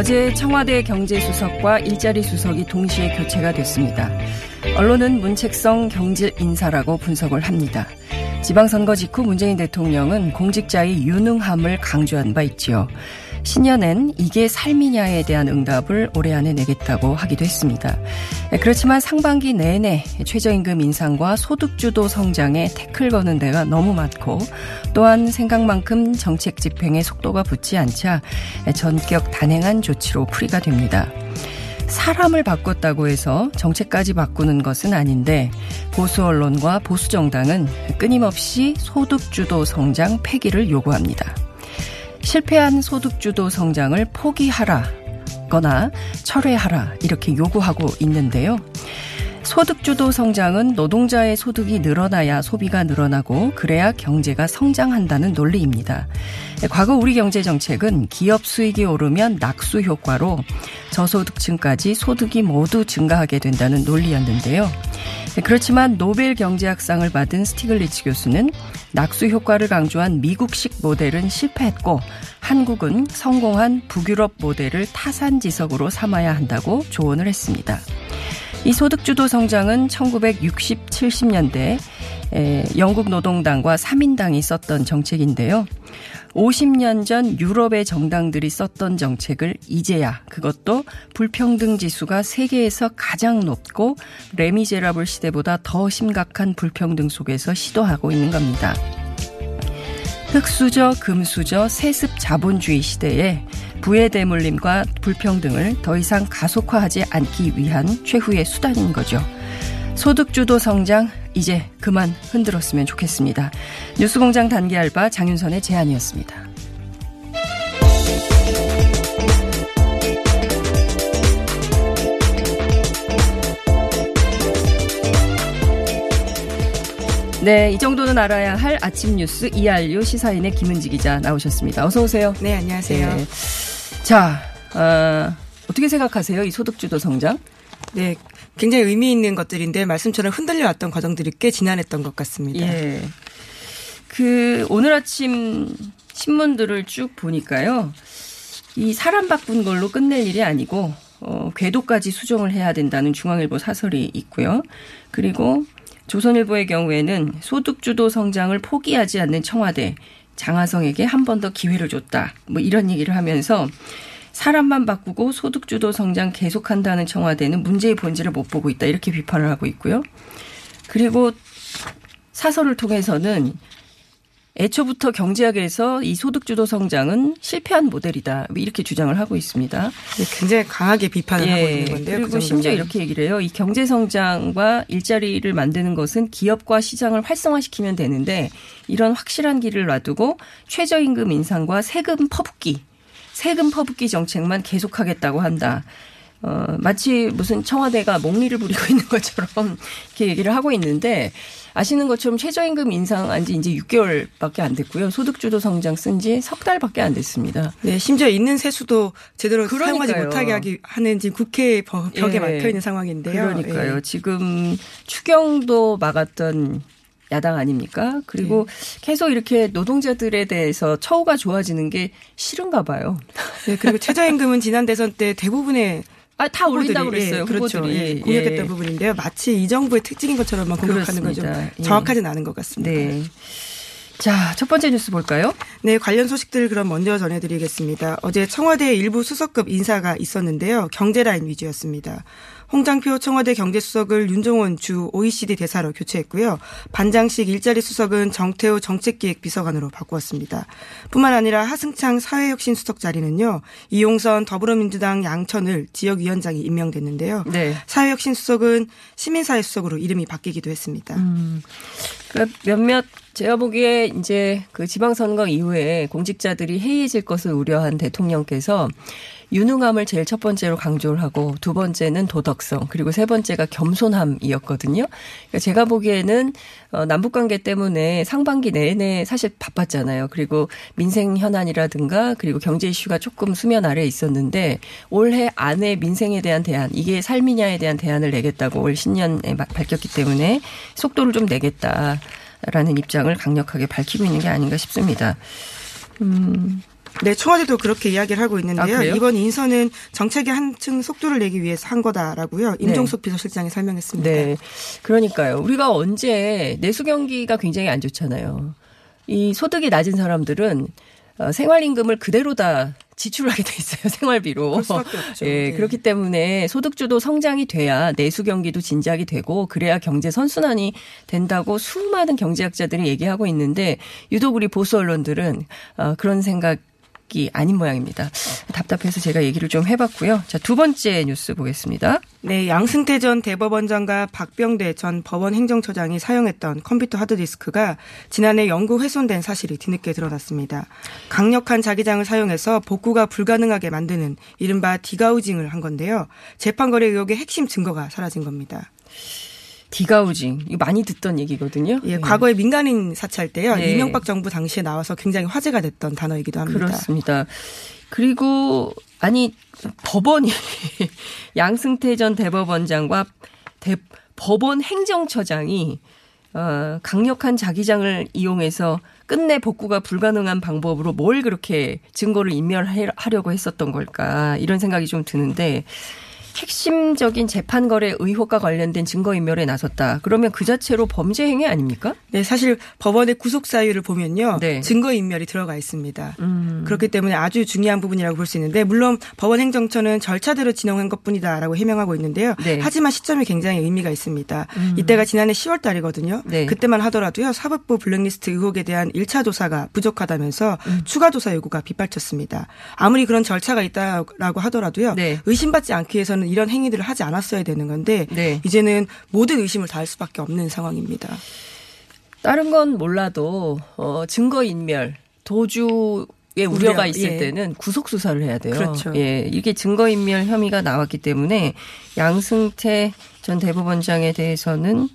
어제 청와대 경제수석과 일자리 수석이 동시에 교체가 됐습니다. 언론은 문책성 경질 인사라고 분석을 합니다. 지방선거 직후 문재인 대통령은 공직자의 유능함을 강조한 바 있지요. 신년엔 이게 삶이냐에 대한 응답을 올해 안에 내겠다고 하기도 했습니다. 그렇지만 상반기 내내 최저임금 인상과 소득주도 성장에 태클 거는 데가 너무 많고 또한 생각만큼 정책 집행에 속도가 붙지 않자 전격 단행한 조치로 풀이가 됩니다. 사람을 바꿨다고 해서 정책까지 바꾸는 것은 아닌데 보수 언론과 보수 정당은 끊임없이 소득주도 성장 폐기를 요구합니다. 실패한 소득주도 성장을 포기하라 거나 철회하라 이렇게 요구하고 있는데요. 소득주도 성장은 노동자의 소득이 늘어나야 소비가 늘어나고 그래야 경제가 성장한다는 논리입니다. 과거 우리 경제 정책은 기업 수익이 오르면 낙수 효과로 저소득층까지 소득이 모두 증가하게 된다는 논리였는데요. 그렇지만 노벨 경제학상을 받은 스티글리츠 교수는 낙수 효과를 강조한 미국식 모델은 실패했고 한국은 성공한 북유럽 모델을 타산지석으로 삼아야 한다고 조언을 했습니다. 이 소득주도 성장은 1960, 70년대 영국 노동당과 3인당이 썼던 정책인데요. 50년 전 유럽의 정당들이 썼던 정책을 이제야 그것도 불평등 지수가 세계에서 가장 높고 레미제라블 시대보다 더 심각한 불평등 속에서 시도하고 있는 겁니다. 흑수저, 금수저, 세습 자본주의 시대에 부의 대물림과 불평등을 더 이상 가속화하지 않기 위한 최후의 수단인 거죠. 소득주도 성장 이제 그만 흔들었으면 좋겠습니다. 뉴스공장 단기 알바 장윤선의 제안이었습니다. 네, 이 정도는 알아야 할 아침 뉴스 이알류 시사인의 김은지 기자 나오셨습니다. 어서 오세요. 네, 안녕하세요. 네. 자, 어, 어떻게 생각하세요? 이 소득주도 성장? 네, 굉장히 의미 있는 것들인데 말씀처럼 흔들려 왔던 과정들이 꽤 지난했던 것 같습니다. 예. 그 오늘 아침 신문들을 쭉 보니까요. 이 사람 바꾼 걸로 끝낼 일이 아니고 어, 궤도까지 수정을 해야 된다는 중앙일보 사설이 있고요. 그리고 조선일보의 경우에는 소득주도 성장을 포기하지 않는 청와대 장하성에게 한 번 더 기회를 줬다. 뭐 이런 얘기를 하면서 사람만 바꾸고 소득주도 성장 계속한다는 청와대는 문제의 본질을 못 보고 있다. 이렇게 비판을 하고 있고요. 그리고 사설을 통해서는 애초부터 경제학에서 이 소득주도 성장은 실패한 모델이다. 뭐 이렇게 주장을 하고 있습니다. 네, 굉장히 강하게 비판을 예, 하고 있는 건데요. 그리고 그 심지어 이렇게 얘기를 해요. 이 경제 성장과 일자리를 만드는 것은 기업과 시장을 활성화시키면 되는데 이런 확실한 길을 놔두고 최저임금 인상과 세금 퍼붓기, 세금 퍼붓기 정책만 계속하겠다고 한다. 어, 마치 무슨 청와대가 몽리를 부리고 있는 것처럼 이렇게 얘기를 하고 있는데 아시는 것처럼 최저임금 인상한 지 이제 6개월밖에 안 됐고요. 소득주도 성장 쓴 지 석 달밖에 안 됐습니다. 네, 심지어 있는 세수도 제대로 그러니까요. 사용하지 못하게 하기 하는 지금 국회 벽에 예. 막혀 있는 상황인데요. 그러니까요. 예. 지금 추경도 막았던 야당 아닙니까? 그리고 네. 계속 이렇게 노동자들에 대해서 처우가 좋아지는 게 싫은가 봐요. 네, 그리고 최저임금은 지난 대선 때 대부분의 아, 다 올린다고 후보들이, 그랬어요. 예, 그렇죠. 예, 공약했던 예. 부분인데요. 마치 이 정부의 특징인 것처럼만 공격하는 건좀 그렇습니다. 예. 정확하진 않은 것 같습니다. 네. 자, 첫 번째 뉴스 볼까요? 네, 관련 소식들 그럼 먼저 전해드리겠습니다. 어제 청와대 일부 수석급 인사가 있었는데요. 경제라인 위주였습니다. 홍장표 청와대 경제수석을 윤종원 주 OECD 대사로 교체했고요. 반장식 일자리 수석은 정태호 정책기획 비서관으로 바꾸었습니다. 뿐만 아니라 하승창 사회혁신 수석 자리는요. 이용선 더불어민주당 양천을 지역위원장이 임명됐는데요. 네. 사회혁신 수석은 시민사회 수석으로 이름이 바뀌기도 했습니다. 그러니까 몇몇 제가 보기에 이제 그 지방선거 이후에 공직자들이 해이해질 것을 우려한 대통령께서 유능함을 제일 첫 번째로 강조를 하고 두 번째는 도덕성 그리고 세 번째가 겸손함이었거든요. 그러니까 제가 보기에는 어, 남북 관계 때문에 상반기 내내 사실 바빴잖아요. 그리고 민생 현안이라든가 그리고 경제 이슈가 조금 수면 아래에 있었는데 올해 안에 민생에 대한 대안 이게 삶이냐에 대한 대안을 내겠다고 올 신년에 마- 밝혔기 때문에 속도를 좀 내겠다 라는 입장을 강력하게 밝히고 있는 게 아닌가 싶습니다. 네, 청와대도 그렇게 이야기를 하고 있는데요. 아? 이번 인선은 정책의 한층 속도를 내기 위해서 한 거다라고요. 임종석 비서실장이 설명했습니다. 네. 그러니까요. 우리가 언제 내수 경기가 굉장히 안 좋잖아요. 이 소득이 낮은 사람들은 어, 생활임금을 그대로 다 지출하게 돼 있어요. 생활비로. 예, 네. 그렇기 때문에 소득주도 성장이 돼야 내수 경기도 진작이 되고 그래야 경제 선순환이 된다고 수많은 경제학자들이 얘기하고 있는데 유독 우리 보수 언론들은 어, 그런 생각 이 아닌 모양입니다. 답답해서 제가 얘기를 좀 해봤고요. 자, 두 번째 뉴스 보겠습니다. 네, 양승태 전 대법원장과 박병대 전 법원 행정처장이 사용했던 컴퓨터 하드디스크가 지난해 영구 훼손된 사실이 뒤늦게 드러났습니다. 강력한 자기장을 사용해서 복구가 불가능하게 만드는 이른바 디가우징을 한 건데요. 재판 거래 의혹의 핵심 증거가 사라진 겁니다. 디가우징 이거 많이 듣던 얘기거든요. 예, 네. 과거에 민간인 사찰 때요. 네. 이명박 정부 당시에 나와서 굉장히 화제가 됐던 단어이기도 합니다. 그렇습니다. 그리고 아니 법원이 양승태 전 대법원장과 대, 법원 행정처장이 어, 강력한 자기장을 이용해서 끝내 복구가 불가능한 방법으로 뭘 그렇게 증거를 인멸하려고 했었던 걸까 이런 생각이 좀 드는데 핵심적인 재판 거래 의혹과 관련된 증거 인멸에 나섰다. 그러면 그 자체로 범죄 행위 아닙니까? 네, 사실 법원의 구속 사유를 보면요. 네. 증거 인멸이 들어가 있습니다. 음. 그렇기 때문에 아주 중요한 부분이라고 볼 수 있는데 물론 법원 행정처는 절차대로 진행한 것뿐이다라고 해명하고 있는데요. 네. 음. 하지만 시점이 굉장히 의미가 있습니다. 이때가 지난해 10월 달이거든요. 네. 그때만 하더라도요. 사법부 블랙리스트 의혹에 대한 1차 조사가 부족하다면서 음. 추가 조사 요구가 빗발쳤습니다. 아무리 그런 절차가 있다라고 하더라도요. 네. 의심받지 않기 위해서는 이런 행위들을 하지 않았어야 되는 건데 네. 이제는 모든 의심을 다할 수밖에 없는 상황입니다. 다른 건 몰라도 어, 증거 인멸, 도주의 우려가 우려, 있을 예. 때는 구속 수사를 해야 돼요. 그렇죠. 예, 이게 증거 인멸 혐의가 나왔기 때문에 양승태 전 대법원장에 대해서는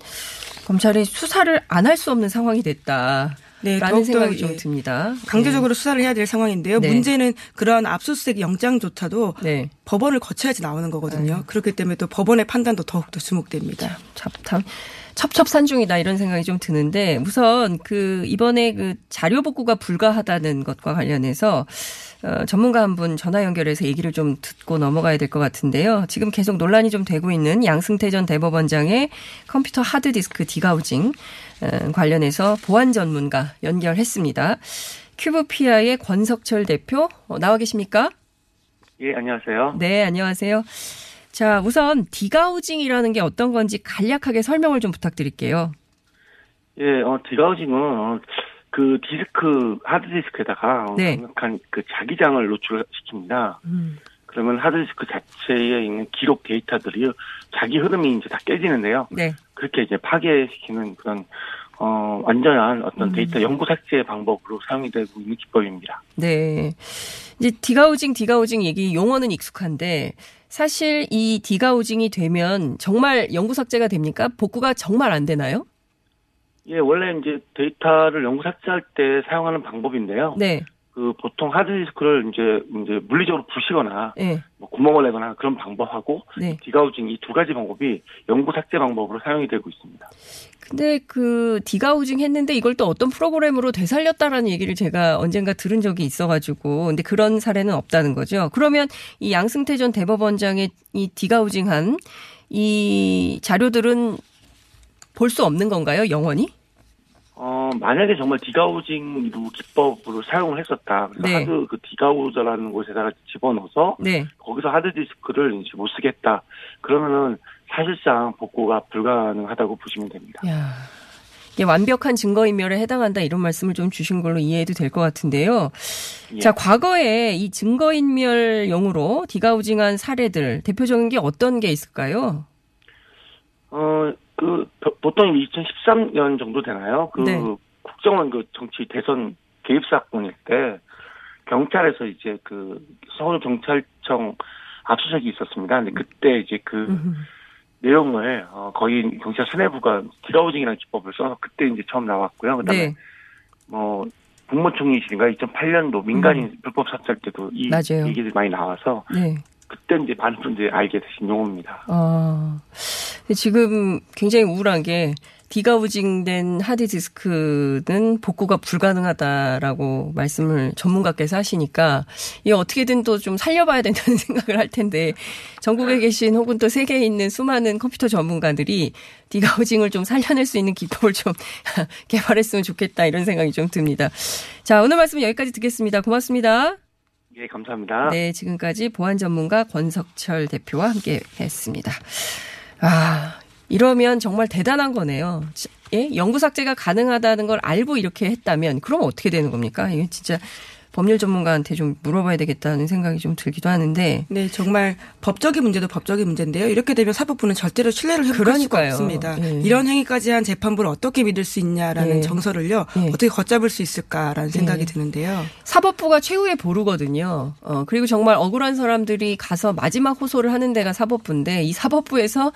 검찰이 수사를 안 할 수 없는 상황이 됐다. 네, 라는 더욱더, 생각이 좀 예. 듭니다. 강제적으로 수사를 해야 될 상황인데요. 네. 문제는 그런 압수수색 영장조차도 네. 법원을 거쳐야지 나오는 거거든요. 그렇기 때문에 또 법원의 판단도 더욱더 주목됩니다. 참, 참 첩첩산중이다 이런 생각이 좀 드는데 우선 그 이번에 그 자료 복구가 불가하다는 것과 관련해서 어, 전문가 한 분 전화 연결해서 얘기를 좀 듣고 넘어가야 될 것 같은데요. 지금 계속 논란이 좀 되고 있는 양승태 전 대법원장의 컴퓨터 하드디스크 degaussing 어, 관련해서 보안 전문가 연결했습니다. 큐브피아의 권석철 대표 어, 나와 계십니까? 예, 안녕하세요. 네, 안녕하세요. 자, 우선 degaussing이라는 게 어떤 건지 간략하게 설명을 좀 부탁드릴게요. 예, 어, degaussing은, 어, 그 디스크, 하드디스크에다가 어, 네. 강력한 그 자기장을 노출시킵니다. 음. 그러면 하드디스크 자체에 있는 기록 데이터들이 자기 흐름이 이제 다 깨지는데요. 네. 그렇게 이제 파괴시키는 그런, 어, 완전한 어떤 데이터 영구 삭제 방법으로 사용이 되고 있는 기법입니다. 네. 이제 degaussing, degaussing 얘기 용어는 익숙한데 사실 이 degaussing이 되면 정말 영구 삭제가 됩니까? 복구가 정말 안 되나요? 예, 원래 이제 데이터를 영구 삭제할 때 사용하는 방법인데요. 네. 그 보통 하드디스크를 이제 이제 물리적으로 부시거나 네. 뭐 구멍을 내거나 그런 방법하고 네. degaussing 이 두 가지 방법이 영구 삭제 방법으로 사용이 되고 있습니다. 근데 그 degaussing 했는데 이걸 또 어떤 프로그램으로 되살렸다라는 얘기를 제가 언젠가 들은 적이 있어가지고 근데 그런 사례는 없다는 거죠. 그러면 이 양승태 전 대법원장의 이 degaussing한 이 자료들은 볼 수 없는 건가요? 영원히? 어, 만약에 정말 degaussing으로 기법으로 사용을 했었다. 그래서 네. 하드 그 degausser라는 곳에다가 집어넣어서 네. 거기서 하드 디스크를 이제 못 쓰겠다. 그러면은 사실상 복구가 불가능하다고 보시면 됩니다. 야. 이게 완벽한 증거인멸에 해당한다 이런 말씀을 좀 주신 걸로 이해해도 될 것 같은데요. 예. 자, 과거에 이 증거인멸용으로 디가우징한 사례들 대표적인 게 어떤 게 있을까요? 어, 그, 보- 보통 2013년 정도 되나요? 그, 네. 국정원 그 정치 대선 개입 사건일 때, 경찰에서 이제 그, 서울 경찰청 압수수색이 있었습니다. 근데 그때 이제 그, 음. 내용을, 어, 거의 경찰 수뇌부가 디가우징이라는 기법을 써서 그때 이제 처음 나왔고요. 그 다음에 네. 뭐, 국무총리실인가 2008년도 민간인 불법 사찰 때도 이 음. 맞아요. 얘기들이 많이 나와서 네. 그때 이제 많은 분들이 알게 되신 용어입니다. 아, 지금 굉장히 우울한 게 디가우징된 하드디스크는 복구가 불가능하다라고 말씀을 전문가께서 하시니까 이게 어떻게든 또 좀 살려봐야 된다는 생각을 할 텐데 전국에 계신 혹은 또 세계에 있는 수많은 컴퓨터 전문가들이 디가우징을 좀 살려낼 수 있는 기법을 좀 개발했으면 좋겠다 이런 생각이 좀 듭니다. 자, 오늘 말씀 여기까지 듣겠습니다. 고맙습니다. 예, 감사합니다. 네, 지금까지 보안 전문가 권석철 대표와 함께 했습니다. 아, 이러면 정말 대단한 거네요. 지- 예? 영구 삭제가 가능하다는 걸 알고 이렇게 했다면 그럼 어떻게 되는 겁니까? 이게 진짜 법률 전문가한테 좀 물어봐야 되겠다는 생각이 좀 들기도 하는데 네, 정말 법적인 문제도 법적인 문제인데요. 이렇게 되면 사법부는 절대로 신뢰를 회복할 수가. 없습니다. 예. 이런 행위까지 한 재판부를 어떻게 믿을 수 있냐라는 예. 정서를요. 예. 어떻게 걷잡을 수 있을까라는 생각이 예. 드는데요. 사법부가 최후의 보루거든요. 어, 그리고 정말 억울한 사람들이 가서 마지막 호소를 하는 데가 사법부인데 이 사법부에서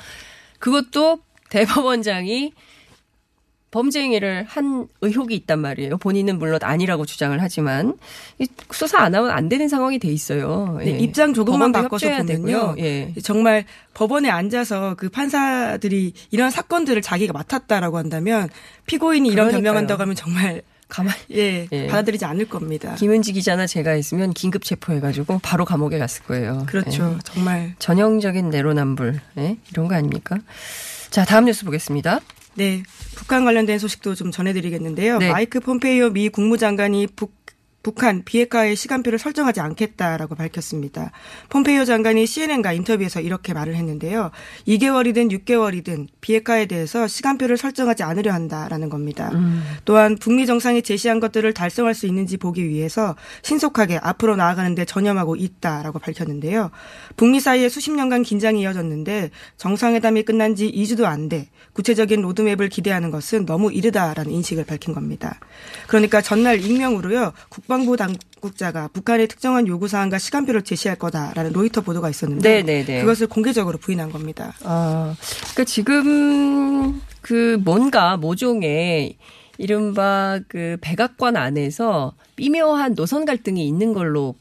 그것도 대법원장이 범죄 행위를 한 의혹이 있단 말이에요. 본인은 물론 아니라고 주장을 하지만 이 수사 안 하면 안 되는 상황이 돼 있어요. 네, 예. 입장 조금만 바꿔서 보면요. 예. 정말 법원에 앉아서 그 판사들이 이런 사건들을 자기가 맡았다라고 한다면 피고인이 이런 그러니까요. 변명한다고 하면 정말 가만 예, 예. 받아들이지 않을 겁니다. 김은지 기자나 제가 있으면 긴급 체포해가지고 바로 감옥에 갔을 거예요. 그렇죠. 예. 정말 전형적인 내로남불 예? 이런 거 아닙니까? 자 다음 뉴스 보겠습니다. 네, 북한 관련된 소식도 좀 전해드리겠는데요. 네. 마이크 폼페이오 미 국무장관이 북 북한 비핵화의 시간표를 설정하지 않겠다라고 밝혔습니다. 폼페이오 장관이 CNN과 인터뷰에서 이렇게 말을 했는데요. 2개월이든 6개월이든 비핵화에 대해서 시간표를 설정하지 않으려 한다라는 겁니다. 또한 북미 정상이 제시한 것들을 달성할 수 있는지 보기 위해서 신속하게 앞으로 나아가는 데 전념하고 있다라고 밝혔는데요. 북미 사이에 수십 년간 긴장이 이어졌는데 정상회담이 끝난 지 2주도 안 돼. 구체적인 로드맵을 기대하는 것은 너무 이르다라는 인식을 밝힌 겁니다. 그러니까 전날 익명으로요. 국 방부 당국자가 북한의 특정한 요구 사항과 시간표를 제시할 거다라는 로이터 보도가 있었는데 네, 네, 네. 그것을 공개적으로 부인한 겁니다. 아, 그러니까 지금 그 뭔가 모종의 이른바 그 백악관 안에서 미묘한 노선 갈등이 있는 걸로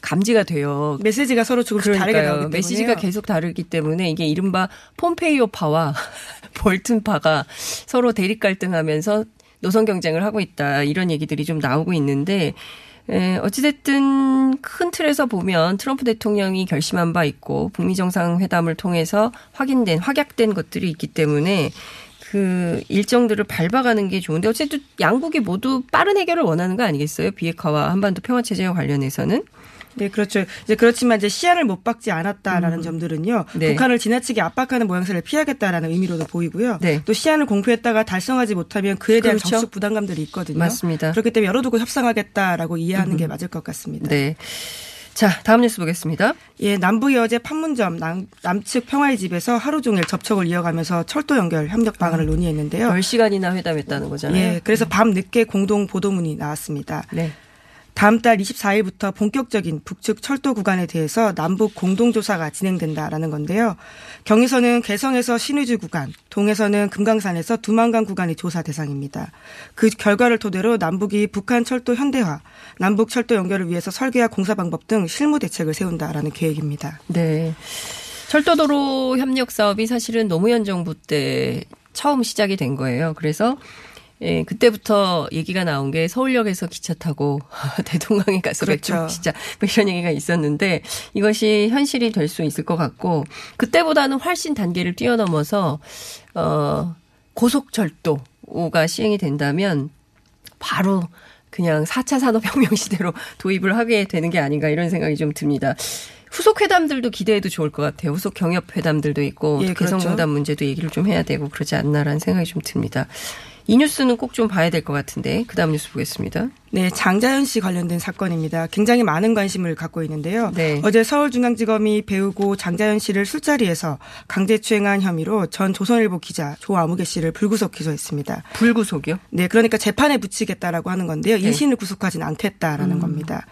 감지가 돼요. 메시지가 서로 조금씩 다르게 나오기 메시지가 계속 다르기 때문에 이게 이른바 폼페이오파와 볼튼파가 서로 대립 갈등하면서 노선 경쟁을 하고 있다 이런 얘기들이 좀 나오고 있는데 에, 어찌됐든 큰 틀에서 보면 트럼프 대통령이 결심한 바 있고 북미 정상회담을 통해서 확인된 확약된 것들이 있기 때문에 그 일정들을 밟아가는 게 좋은데 어쨌든 양국이 모두 빠른 해결을 원하는 거 아니겠어요? 비핵화와 한반도 평화 체제와 관련해서는 네, 그렇죠. 이제 그렇지만 이제 시야를 못 박지 않았다라는 점들은요. 네. 북한을 지나치게 압박하는 모양새를 피하겠다라는 의미로도 보이고요. 네. 또 시안을 공표했다가 달성하지 못하면 그에 대한 그렇죠. 정치적 부담감들이 있거든요. 맞습니다. 그렇기 때문에 열어두고 협상하겠다라고 이해하는 게 맞을 것 같습니다. 네. 자, 다음 뉴스 보겠습니다. 예, 남북이 어제 판문점 남, 남측 평화의 집에서 하루 종일 접촉을 이어가면서 철도 연결 협력 방안을 논의했는데요. 10시간이나 회담했다는 거잖아요. 예, 그래서 밤 늦게 공동 보도문이 나왔습니다. 네. 다음 달 24일부터 본격적인 북측 철도 구간에 대해서 남북 공동조사가 진행된다라는 건데요. 경에서는 개성에서 신의주 구간, 동에서는 금강산에서 두만강 구간이 조사 대상입니다. 그 결과를 토대로 남북이 북한 철도 현대화, 남북 철도 연결을 위해서 설계와 공사 방법 등 실무 대책을 세운다라는 계획입니다. 네. 철도도로 협력 사업이 사실은 노무현 정부 때 처음 시작이 된 거예요. 그래서 예, 그때부터 얘기가 나온 게 서울역에서 기차 타고 대동강에 가서 그렇죠. 맥주 진짜 뭐 이런 얘기가 있었는데 이것이 현실이 될 수 있을 것 같고 그때보다는 훨씬 단계를 뛰어넘어서 어 고속철도가 시행이 된다면 바로 그냥 4차 산업혁명 시대로 도입을 하게 되는 게 아닌가 이런 생각이 좀 듭니다. 후속 회담들도 기대해도 좋을 것 같아요. 후속 경협 회담들도 있고 예, 그렇죠. 개성공단 문제도 얘기를 좀 해야 되고 그러지 않나라는 생각이 좀 듭니다. 이 뉴스는 꼭 좀 봐야 될 것 같은데 그 다음 뉴스 보겠습니다. 네, 장자연 씨 관련된 사건입니다. 굉장히 많은 관심을 갖고 있는데요. 네. 어제 서울중앙지검이 배우고 장자연 씨를 술자리에서 강제추행한 혐의로 전 조선일보 기자 조아무개 씨를 불구속 기소했습니다. 불구속이요? 네, 그러니까 재판에 붙이겠다라고 하는 건데요. 네. 일신을 구속하진 않겠다라는 겁니다.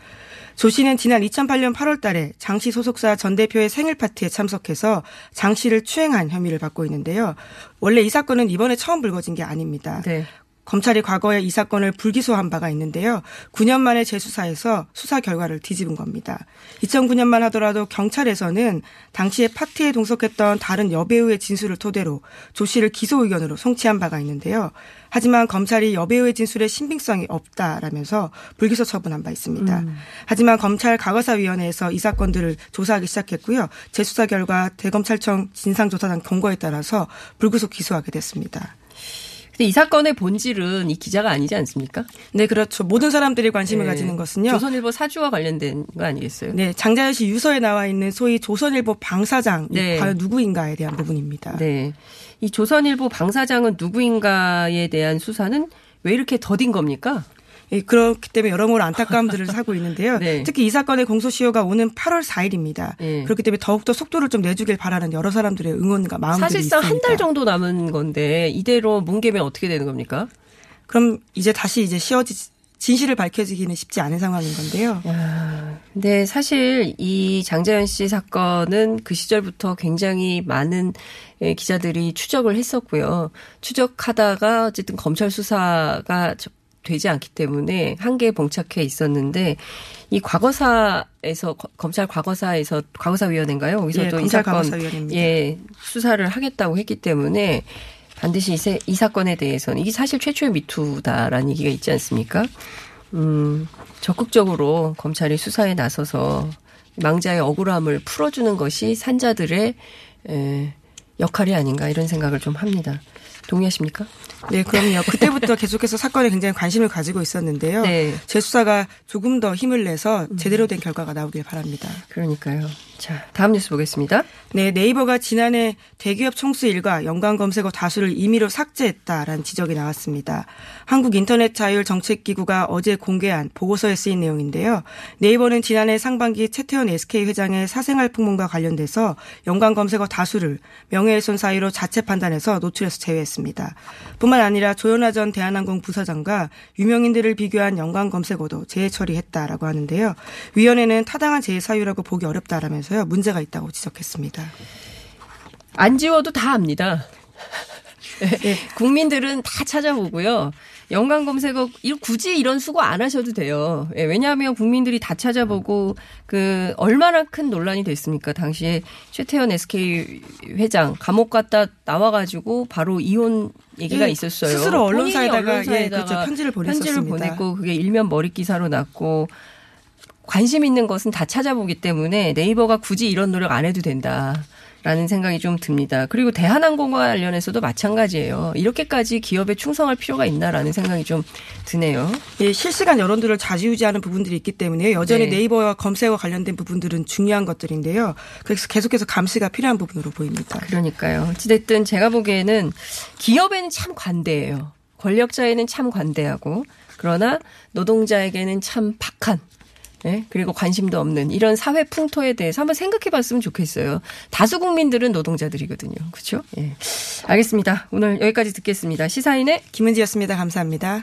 조 씨는 지난 2008년 8월 달에 장 씨 소속사 전 대표의 생일 파티에 참석해서 장 씨를 추행한 혐의를 받고 있는데요. 원래 이 사건은 이번에 처음 불거진 게 아닙니다. 네. 검찰이 과거에 이 사건을 불기소한 바가 있는데요. 9년 만에 재수사해서 수사 결과를 뒤집은 겁니다. 2009년만 하더라도 경찰에서는 당시에 파티에 동석했던 다른 여배우의 진술을 토대로 조 씨를 기소 의견으로 송치한 바가 있는데요. 하지만 검찰이 여배우의 진술에 신빙성이 없다라면서 불기소 처분한 바 있습니다. 하지만 검찰 과거사위원회에서 이 사건들을 조사하기 시작했고요. 재수사 결과 대검찰청 진상조사단 경고에 따라서 불구속 기소하게 됐습니다. 근데 이 사건의 본질은 이 기자가 아니지 않습니까? 네, 그렇죠. 모든 사람들이 관심을 네. 가지는 것은요. 조선일보 사주와 관련된 거 아니겠어요? 네, 장자연 씨 유서에 나와 있는 소위 조선일보 방사장이 네. 과연 누구인가에 대한 부분입니다. 네. 이 조선일보 방사장은 누구인가에 대한 수사는 왜 이렇게 더딘 겁니까? 예, 그렇기 때문에 여러모로 안타까움들을 사고 있는데요. 네. 특히 이 사건의 공소시효가 오는 8월 4일입니다. 예. 그렇기 때문에 더욱더 속도를 좀 내주길 바라는 여러 사람들의 응원과 마음들이 사실상 한. 달 정도 남은 건데 이대로 뭉개면 어떻게 되는 겁니까? 그럼 이제 다시 이제 쉬어지 진실을 밝혀지기는 쉽지 않은 상황인 건데요. 근데 사실 이 장자연 씨 사건은 그 시절부터 굉장히 많은 예, 기자들이 추적을 했었고요. 추적하다가 어쨌든 검찰 수사가 저- 되지 않기 때문에 한계에 봉착해 있었는데 이 과거사에서 거- 검찰 과거사에서 과거사위원회인가요? 예, 여기서도 이 검찰 사건. 예 수사를 하겠다고 했기 때문에 반드시 이, 세- 이 사건에 대해서는 이게 사실 최초의 미투다라는 얘기가 있지 않습니까? 음, 적극적으로 검찰이 수사에 나서서 망자의 억울함을 풀어주는 것이 산자들의 에, 역할이 아닌가 이런 생각을 좀 합니다. 동의하십니까? 네, 그럼요. 그때부터 계속해서 사건에 굉장히 관심을 가지고 있었는데요. 네. 재수사가 조금 더 힘을 내서 제대로 된 결과가 나오길 바랍니다. 그러니까요. 자, 다음 뉴스 보겠습니다. 네, 네이버가 지난해 대기업 총수 일과 연관 검색어 다수를 임의로 삭제했다라는 지적이 나왔습니다. 한국인터넷자율정책기구가 어제 공개한 보고서에 쓰인 내용인데요. 네이버는 지난해 상반기 최태원 SK 회장의 사생활 풍문과 관련돼서 연관 검색어 다수를 명예훼손 사유로 자체 판단해서 노출해서 제외했습니다. 뿐만 아니라 조현아 전 대한항공 부사장과 유명인들을 비교한 연관 검색어도 재해 처리했다라고 하는데요. 위원회는 타당한 재해 사유라고 보기 어렵다라면서요. 문제가 있다고 지적했습니다. 안 지워도 다 압니다. 네, 국민들은 다 찾아보고요. 연관 검색어 이- 굳이 이런 수고 안 하셔도 돼요. 예, 왜냐하면 국민들이 다 찾아보고 그 얼마나 큰 논란이 됐습니까? 당시에 최태원 SK 회장 감옥 갔다 나와가지고 바로 이혼 얘기가 예, 있었어요. 스스로 본인이 언론사에다가, 예, 그렇죠. 편지를 보냈었습니다. 보냈고 그게 일면 머릿 기사로 났고 관심 있는 것은 다 찾아보기 때문에 네이버가 굳이 이런 노력 안 해도 된다. 라는 생각이 좀 듭니다. 그리고 대한항공과 관련해서도 마찬가지예요. 이렇게까지 기업에 충성할 필요가 있나라는 생각이 좀 드네요. 예, 실시간 여론들을 좌지우지하는 부분들이 있기 때문에 여전히 네. 네. 이버와 검색어 관련된 부분들은 중요한 것들인데요. 그래서 계속해서 감시가 필요한 부분으로 보입니다. 그러니까요. 어찌됐든 제가 보기에는 기업에는 참 관대해요. 권력자에는 참 관대하고 그러나 노동자에게는 참 박한 예? 그리고 관심도 없는 이런 사회 풍토에 대해서 한번 생각해 봤으면 좋겠어요. 다수 국민들은 노동자들이거든요. 그렇죠? 예. 알겠습니다. 오늘 여기까지 듣겠습니다. 시사인의 김은지였습니다. 감사합니다.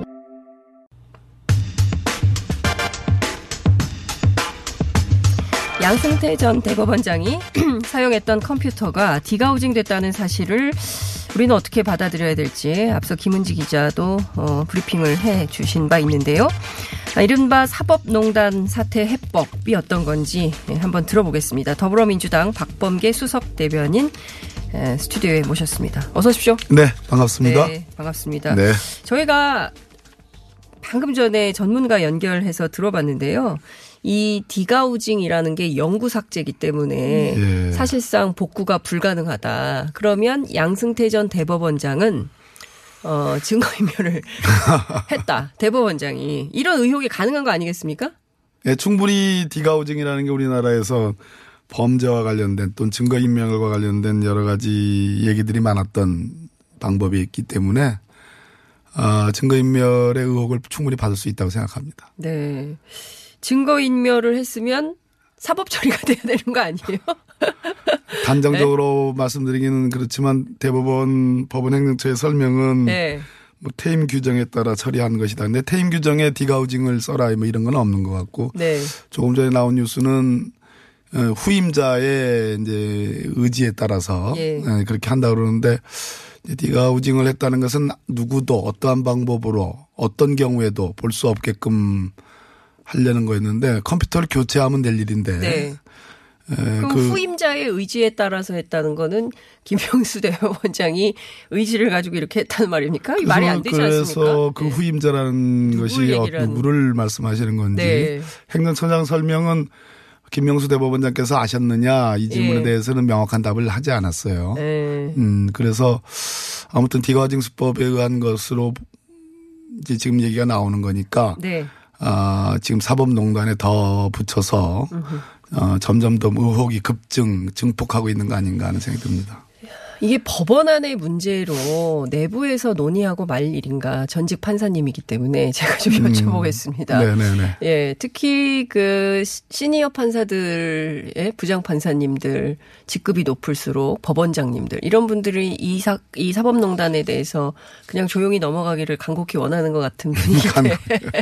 양승태 전 대법원장이 사용했던 컴퓨터가 디가우징 됐다는 사실을 우리는 어떻게 받아들여야 될지 앞서 김은지 기자도 어, 브리핑을 해 주신 바 있는데요. 아, 이른바 사법농단 사태 해법이 어떤 건지 예, 한번 들어보겠습니다. 더불어민주당 박범계 수석 대변인 에, 스튜디오에 모셨습니다. 어서 오십시오. 네, 반갑습니다. 네, 반갑습니다. 네. 저희가 방금 전에 전문가 연결해서 들어봤는데요. 이 디가우징이라는 게 영구 삭제이기 때문에 예. 사실상 복구가 불가능하다. 그러면 양승태 전 대법원장은 어, 증거인멸을 했다. 대법원장이 이런 의혹이 가능한 거 아니겠습니까? 예, 충분히 디가우징이라는 게 우리나라에서 범죄와 관련된 또는 증거인멸과 관련된 여러 가지 얘기들이 많았던 방법이 있기 때문에 어, 증거인멸의 의혹을 충분히 받을 수 있다고 생각합니다. 네. 증거인멸을 했으면 사법 처리가 돼야 되는 거 아니에요? 단정적으로 말씀드리기는 그렇지만 대법원 법원 행정처의 설명은 네. 뭐 퇴임 규정에 따라 처리한 것이다. 근데 퇴임 규정에 디가우징을 써라 뭐 이런 건 없는 것 같고 네. 조금 전에 나온 뉴스는 어, 후임자의 이제 의지에 따라서 예. 예, 그렇게 한다 그러는데 디가우징을 했다는 것은 누구도 어떠한 방법으로 어떤 경우에도 볼 수 없게끔 하려는 거였는데 컴퓨터를 교체하면 될 일인데 네. 에, 그럼 그 후임자의 의지에 따라서 했다는 거는 김병수 대법원장이 의지를 가지고 이렇게 했다는 말입니까? 이 말이 안 되지 그래서 않습니까? 네. 그 후임자라는 것이 얘기를 어, 누구를 말씀하시는 건지 네. 행정처장 설명은 김명수 대법원장께서 아셨느냐 이 질문에 예. 대해서는 명확한 답을 하지 않았어요. 네. 음, 그래서 아무튼 디가징 수법에 의한 것으로 이제 지금 얘기가 나오는 거니까 네. 아, 지금 사법농단에 더 붙여서 어, 점점 더 의혹이 급증 증폭하고 있는 거 아닌가 하는 생각이 듭니다. 이게 법원 안의 문제로 내부에서 논의하고 말 일인가 전직 판사님이기 때문에 제가 좀 음. 여쭤보겠습니다. 네네네. 예, 특히 그 시- 시니어 판사들의 부장 판사님들 직급이 높을수록 법원장님들 이런 분들이 이 사, 이 사법농단에 대해서 그냥 조용히 넘어가기를 간곡히 원하는 것 같은 분위기인데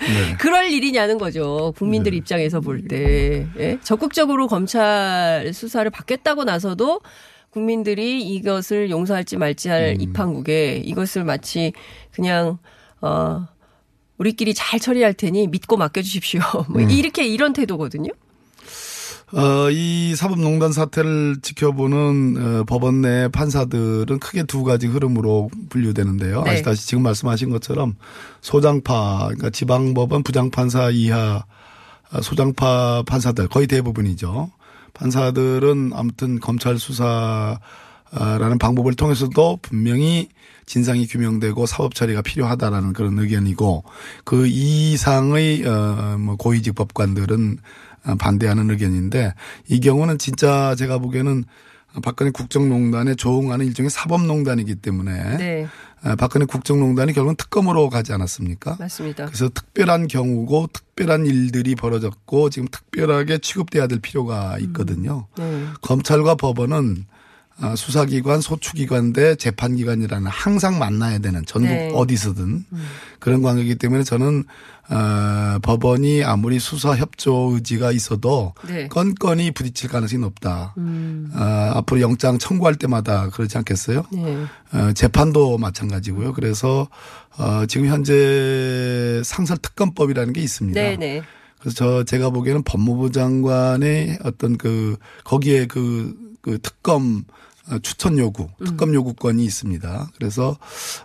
네. 그럴 일이냐는 거죠. 국민들 입장에서 볼 때. 예? 적극적으로 검찰 수사를 받겠다고 나서도 국민들이 이것을 용서할지 말지 할 입항국에 이것을 마치 그냥, 어, 우리끼리 잘 처리할 테니 믿고 맡겨주십시오. 뭐 음. 이렇게 이런 태도거든요. 어, 이 사법농단 사태를 지켜보는 어, 법원 내 판사들은 크게 두 가지 흐름으로 분류되는데요. 네. 아시다시피 지금 말씀하신 것처럼 소장파, 그러니까 지방법원 부장판사 이하 어, 소장파 판사들 거의 대부분이죠. 판사들은 아무튼 검찰 수사라는 방법을 통해서도 분명히 진상이 규명되고 사법 처리가 필요하다라는 그런 의견이고 그 이상의 어뭐 고위직 법관들은 어, 반대하는 의견인데 이 경우는 진짜 제가 보기에는 박근혜 국정농단에 조응하는 일종의 사법농단이기 때문에 네. 아, 박근혜 국정농단이 결국은 특검으로 가지 않았습니까? 맞습니다. 그래서 특별한 경우고 특별한 일들이 벌어졌고 지금 특별하게 취급돼야 될 필요가 있거든요. 네. 검찰과 법원은 아, 수사기관, 소추기관 대 재판기관이라는 항상 만나야 되는 전국 네. 어디서든 그런 관계이기 때문에 저는 어, 법원이 아무리 수사 협조 의지가 있어도 네. 건건이 부딪힐 가능성이 높다. 음. 어, 앞으로 영장 청구할 때마다 그렇지 않겠어요? 네. 어, 재판도 마찬가지고요. 그래서 어, 지금 현재 상설 특검법이라는 게 있습니다. 네네. 그래서 저 제가 보기에는 법무부 장관의 어떤 그 거기에 그, 그 특검 어, 추천 요구, 음. 특검 요구권이 있습니다. 그래서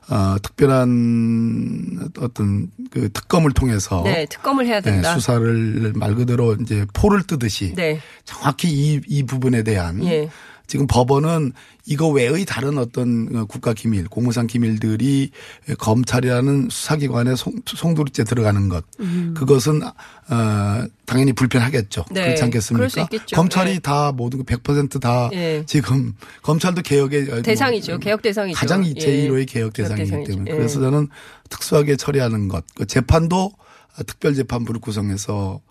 어, 특별한 어떤 그 특검을 통해서 네, 특검을 해야 네, 된다. 수사를 말 그대로 이제 포를 뜨듯이 네. 정확히 이, 이 부분에 대한 예. 지금 법원은 이거 외의 다른 어떤 국가 기밀, 공무상 기밀들이 검찰이라는 수사기관에 송, 송두리째 들어가는 것, 음. 그것은 어 당연히 불편하겠죠. 네, 그렇지 않겠습니까? 검찰이 네. 다 모든 100%다 예. 지금 검찰도 개혁의 뭐 대상이죠. 개혁 대상이죠. 가장 예. 제1호의 개혁 개혁 대상이기 대상이죠. 때문에 예. 그래서 저는 특수하게 처리하는 것, 그 재판도 특별재판부를 구성해서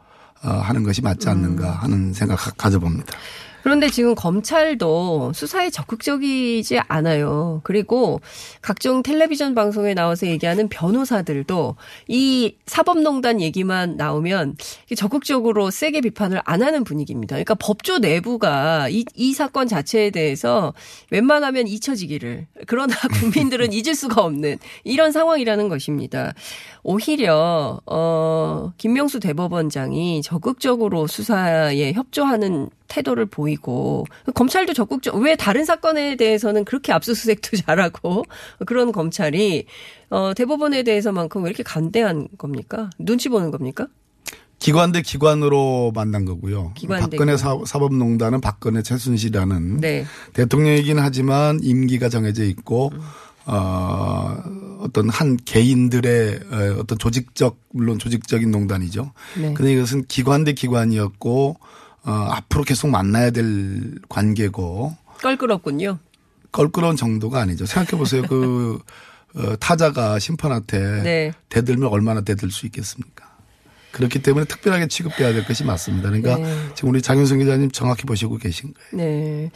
어, 하는 것이 맞지 않는가 음. 하는 생각 가- 가져봅니다. 그런데 지금 검찰도 수사에 적극적이지 않아요. 그리고 각종 텔레비전 방송에 나와서 얘기하는 변호사들도 이 사법농단 얘기만 나오면 적극적으로 세게 비판을 안 하는 분위기입니다. 그러니까 법조 내부가 이, 이 사건 자체에 대해서 웬만하면 잊혀지기를 그러나 국민들은 잊을 수가 없는 이런 상황이라는 것입니다. 오히려 어 김명수 대법원장이 적극적으로 수사에 협조하는 태도를 보이고 검찰도 적극적 왜 다른 사건에 대해서는 그렇게 압수수색도 잘하고 그런 검찰이 어 대법원에 대해서만큼 왜 이렇게 간대한 겁니까? 눈치 보는 겁니까? 기관 대 기관으로 만난 거고요. 박근혜 기관. 사, 법농단은 박근혜 최순실이라는 네. 대통령이긴 하지만 임기가 정해져 있고 어, 어떤 한 개인들의 어, 어떤 조직적 물론 조직적인 농단이죠. 네. 근데 이것은 기관 대 기관이었고 어, 앞으로 계속 만나야 될 관계고 껄끄럽군요. 껄끄러운 정도가 아니죠. 생각해 보세요. 그 어, 타자가 심판한테 네. 대들면 얼마나 대들 수 있겠습니까? 그렇기 때문에 특별하게 취급돼야 될 것이 맞습니다. 그러니까 네. 지금 우리 장윤성 기자님 정확히 보시고 계신 거예요. 네.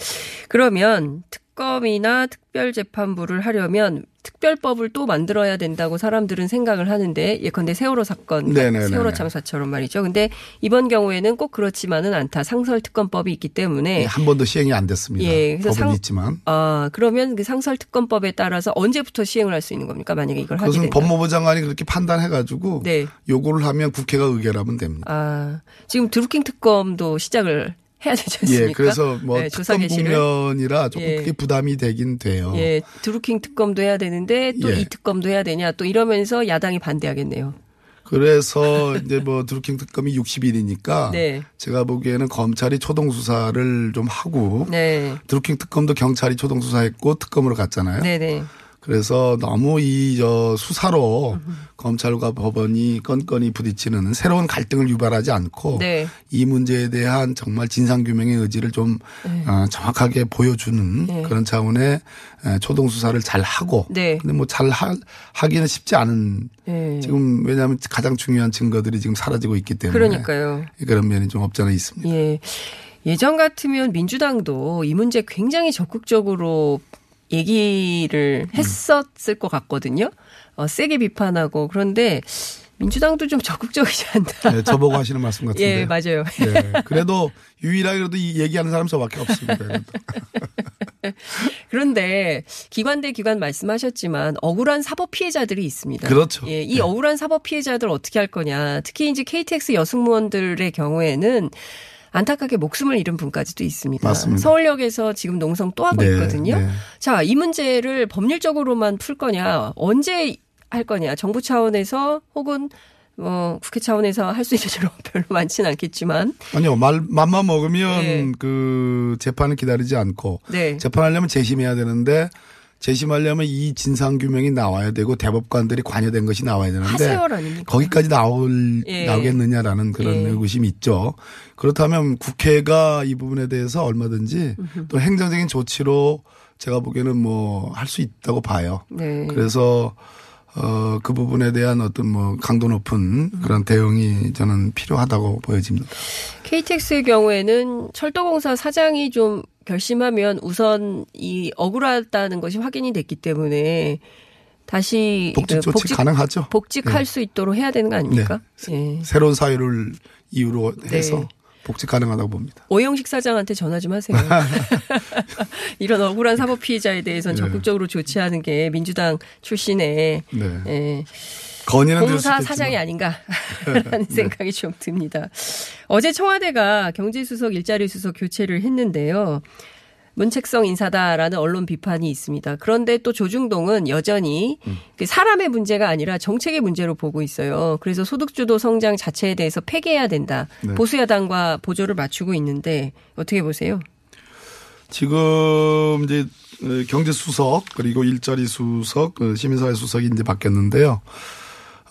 그러면 특 검이나 특별재판부를 하려면 특별법을 또 만들어야 된다고 사람들은 생각을 하는데 예컨대 세월호 사건, 네네네네. 세월호 참사처럼 말이죠. 근데 이번 경우에는 꼭 그렇지만은 않다. 상설 특검법이 있기 때문에 한 번도 시행이 안 됐습니다. 예, 그래서 상- 있지만 아 그러면 그 상설 특검법에 따라서 언제부터 시행을 할 수 있는 겁니까? 만약에 이걸 하게 된다. 법무부 장관이 그렇게 판단해가지고 네. 요구를 하면 국회가 의결하면 됩니다. 아 지금 드루킹 특검도 시작을 해야 되지 않습니까? 예, 그래서 뭐 네, 조사 특검 개시를. 국면이라 조금 예. 그게 부담이 되긴 돼요. 예, 드루킹 특검도 해야 되는데 또이 예. 특검도 해야 되냐 또 이러면서 야당이 반대하겠네요. 그래서 이제 뭐 드루킹 특검이 60일이니까 네. 제가 보기에는 검찰이 초동 수사를 좀 하고 네. 드루킹 특검도 경찰이 초동 수사했고 특검으로 갔잖아요. 네네. 그래서 너무 이 저 수사로 검찰과 법원이 건건이 부딪히는 새로운 갈등을 유발하지 않고 네. 이 문제에 대한 정말 진상 규명의 의지를 좀 네. 어, 정확하게 보여주는 네. 그런 차원의 에, 초동 수사를 잘 하고 네. 근데 뭐 잘 하기는 쉽지 않은 네. 지금 왜냐하면 가장 중요한 증거들이 지금 사라지고 있기 때문에 그러니까요. 그런 면이 좀 없지 않아 있습니다. 예. 예전 같으면 민주당도 이 문제 굉장히 적극적으로 얘기를 음. 했었을 것 같거든요. 어, 세게 비판하고 그런데 민주당도 좀 적극적이지 않다. 네, 저보고 하시는 말씀 같은데. 예, 맞아요. 네, 그래도 유일하게 그래도 이 얘기하는 사람 저밖에 없습니다. 그런데 기관 대 기관 말씀하셨지만 억울한 사법 피해자들이 있습니다. 그렇죠. 예, 이 억울한 사법 피해자들 어떻게 할 거냐. 특히 이제 KTX 여승무원들의 경우에는 안타깝게 목숨을 잃은 분까지도 있습니다. 맞습니다. 서울역에서 지금 농성 또 하고 네, 있거든요. 네. 자, 이 문제를 법률적으로만 풀 거냐, 언제 할 거냐, 정부 차원에서 혹은 뭐 국회 차원에서 할 수 있는 일은 별로 많지는 않겠지만, 아니요, 말, 맘만 먹으면 예. 그 재판을 기다리지 않고 네. 재판하려면 재심해야 되는데 재심하려면 이 진상 규명이 나와야 되고 대법관들이 관여된 것이 나와야 되는데? 거기까지 나올 예. 나오겠느냐라는 그런 예. 의구심이 있죠. 그렇다면 국회가 이 부분에 대해서 얼마든지 또 행정적인 조치로 제가 보기에는 뭐 할 수 있다고 봐요. 네. 그래서 어, 그 부분에 대한 어떤 뭐 강도 높은 그런 대응이 저는 필요하다고 보여집니다. KTX의 경우에는 철도공사 사장이 좀 결심하면 우선 이 억울하다는 것이 확인이 됐기 때문에 다시 복직 그 조치 가능하죠. 복직할 네. 수 있도록 해야 되는 거 아닙니까? 예. 새로운 사유를 이유로 해서 네. 복직 가능하다고 봅니다. 오영식 사장한테 전화 좀 하세요. 이런 억울한 사법 피해자에 대해서는 네. 적극적으로 조치하는 게 민주당 출신의 네. 예. 건의는 될 공사 사장이. 아닌가라는 네. 생각이 좀 듭니다. 어제 청와대가 경제수석 일자리 수석 교체를 했는데요. 문책성 인사다라는 언론 비판이 있습니다. 그런데 또 조중동은 여전히 음. 그 사람의 문제가 아니라 정책의 문제로 보고 있어요. 그래서 소득주도 성장 자체에 대해서 폐기해야 된다. 네. 보수야당과 보조를 맞추고 있는데 어떻게 보세요? 지금 이제 어, 경제 수석 그리고 일자리 수석, 어, 시민사회 수석이 이제 바뀌었는데요.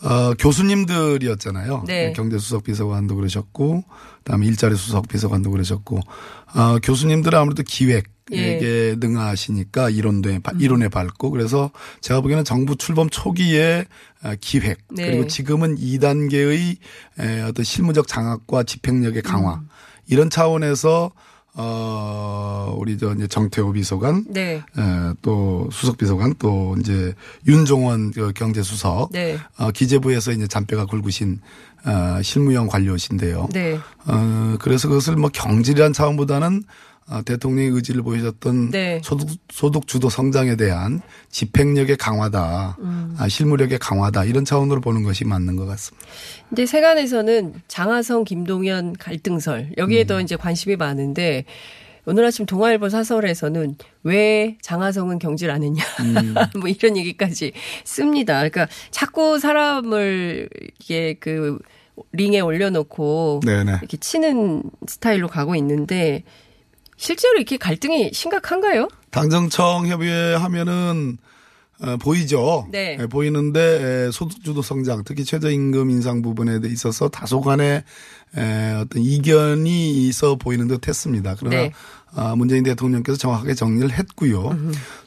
어, 교수님들이었잖아요. 네. 경제 수석 비서관도 그러셨고, 그다음에 일자리 수석 비서관도 그러셨고, 어, 교수님들은 아무래도 기획에 예. 능하시니까 이론에 바- 이론에 밝고 그래서 제가 보기에는 정부 출범 초기에 어, 기획 네. 그리고 지금은 2단계의 어떤 실무적 장악과 집행력의 강화 음. 이런 차원에서 어 우리 저 이제 정태호 비서관 네. 에, 또 수석 비서관 또 이제 윤종원 그 경제수석 네. 어, 기재부에서 이제 잔뼈가 굵으신 어, 실무형 관료신데요. 네. 어, 그래서 그것을 뭐 경질이란 차원보다는 어, 대통령의 의지를 보여줬던 네. 소득, 소득 주도 성장에 대한 집행력의 강화다, 음. 아, 실무력의 강화다 이런 차원으로 보는 것이 맞는 것 같습니다. 근데 세간에서는 장하성, 김동연 갈등설 여기에 음. 더 이제 관심이 많은데 오늘 아침 동아일보 사설에서는 왜 장하성은 경질 안 했냐 음. 뭐 이런 얘기까지 씁니다. 그러니까 자꾸 사람을 이게 그 링에 올려놓고 네네. 이렇게 치는 스타일로 가고 있는데 실제로 이렇게 갈등이 심각한가요? 당정청 협의회 하면은 어, 보이죠. 네. 예, 보이는데 에, 소득주도 성장, 특히 최저임금 인상 부분에 있어서 다소간의 에, 어떤 이견이 있어 보이는 듯했습니다. 그러나 네. 아, 문재인 대통령께서 정확하게 정리를 했고요.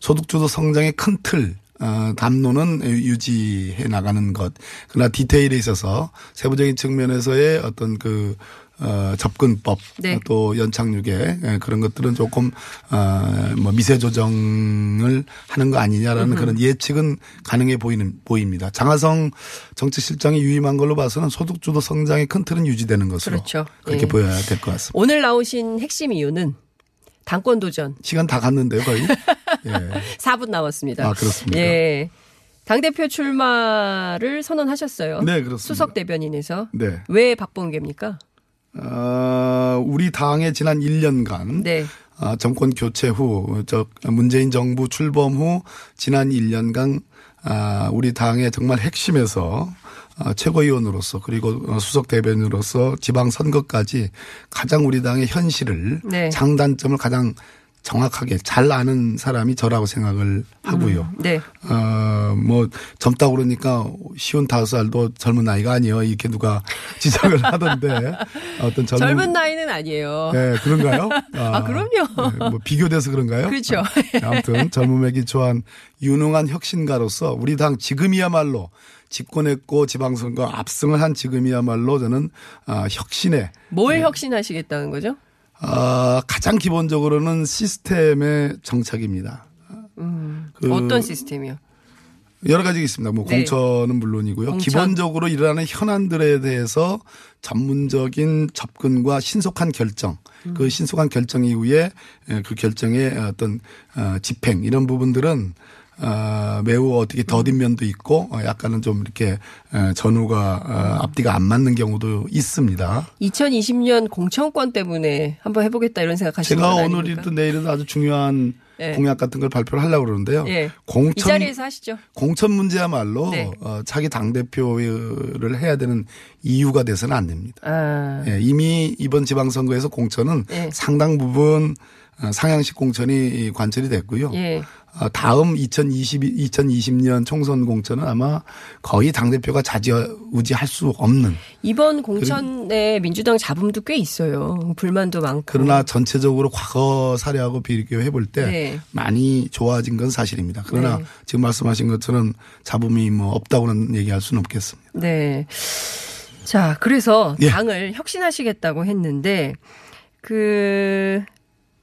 소득주도 성장의 큰 틀. 어, 담론은 유지해 나가는 것. 그러나 디테일에 있어서 세부적인 측면에서의 어떤 그 어, 접근법 네. 또 연착륙에 예, 그런 것들은 조금 어, 뭐 미세 조정을 하는 거 아니냐라는 음흠. 그런 예측은 가능해 보이는 보입니다. 장하성 정책실장이 유임한 걸로 봐서는 소득주도 성장의 큰 틀은 유지되는 것으로 그렇죠. 그렇게 예. 보여야 될 것 같습니다. 오늘 나오신 핵심 이유는 당권 도전 시간 다 갔는데요, 거의. 예. 4분 남았습니다. 아, 그렇습니까? 예. 당대표 출마를 선언하셨어요. 네, 그렇습니다. 수석 대변인에서. 네. 왜 박범계입니까? 어, 우리 당의 지난 1년간 네. 아, 정권 교체 후, 저 문재인 정부 출범 후 지난 1년간 아, 우리 당의 정말 핵심에서 아, 최고위원으로서 그리고 어, 수석 대변인으로서 지방 선거까지 가장 우리 당의 현실을 네. 장단점을 가장 정확하게 잘 아는 사람이 저라고 생각을 하고요. 네. 어, 뭐, 젊다 그러니까 쉬운 다섯 살도 젊은 나이가 아니에요. 이렇게 누가 지적을 하던데. 어떤 젊은. 젊은 나이는 아니에요. 네, 그런가요? 아, 그럼요. 네, 뭐 비교돼서 그런가요? 그렇죠. 네, 아무튼 젊음에 기초한 유능한 혁신가로서 우리 당 지금이야말로 집권했고 지방선거 압승을 한 지금이야말로 저는 아, 혁신에 뭘 혁신하시겠다는 거죠? 아, 가장 기본적으로는 시스템의 정착입니다. 음, 그 어떤 시스템이요? 여러 가지가 있습니다. 뭐 네. 공천은 물론이고요. 공천. 기본적으로 일어나는 현안들에 대해서 전문적인 접근과 신속한 결정, 음. 그 신속한 결정 이후에 에, 그 결정의 어떤 어, 집행 이런 부분들은 어, 매우 어떻게 더딘 면도 있고 어, 약간은 좀 이렇게 에, 전후가 어, 앞뒤가 안 맞는 경우도 있습니다. 2020년 공천권 때문에 한번 해보겠다 이런 생각하시는 제가? 오늘이든 내일은 아주 중요한 예. 공약 같은 걸 발표를 하려고 그러는데요. 예. 이 공천 자리에서 하시죠. 공천 문제야말로 네. 어, 차기 당 대표를 해야 되는 이유가 돼서는 안 됩니다. 아. 예, 이미 이번 지방선거에서 공천은 네. 상당 부분 어, 상향식 공천이 관철이 됐고요. 예. 어, 다음 2020, 2020년 총선 공천은 아마 거의 당대표가 좌지우지할 수 없는 이번 공천에 민주당 잡음도 꽤 있어요. 불만도 많고. 그러나 전체적으로 과거 사례하고 비교해 볼때 네. 많이 좋아진 건 사실입니다. 그러나 네. 지금 말씀하신 것처럼 잡음이 뭐 없다고는 얘기할 수는 없겠습니다. 네. 자, 그래서 예. 당을 혁신하시겠다고 했는데 그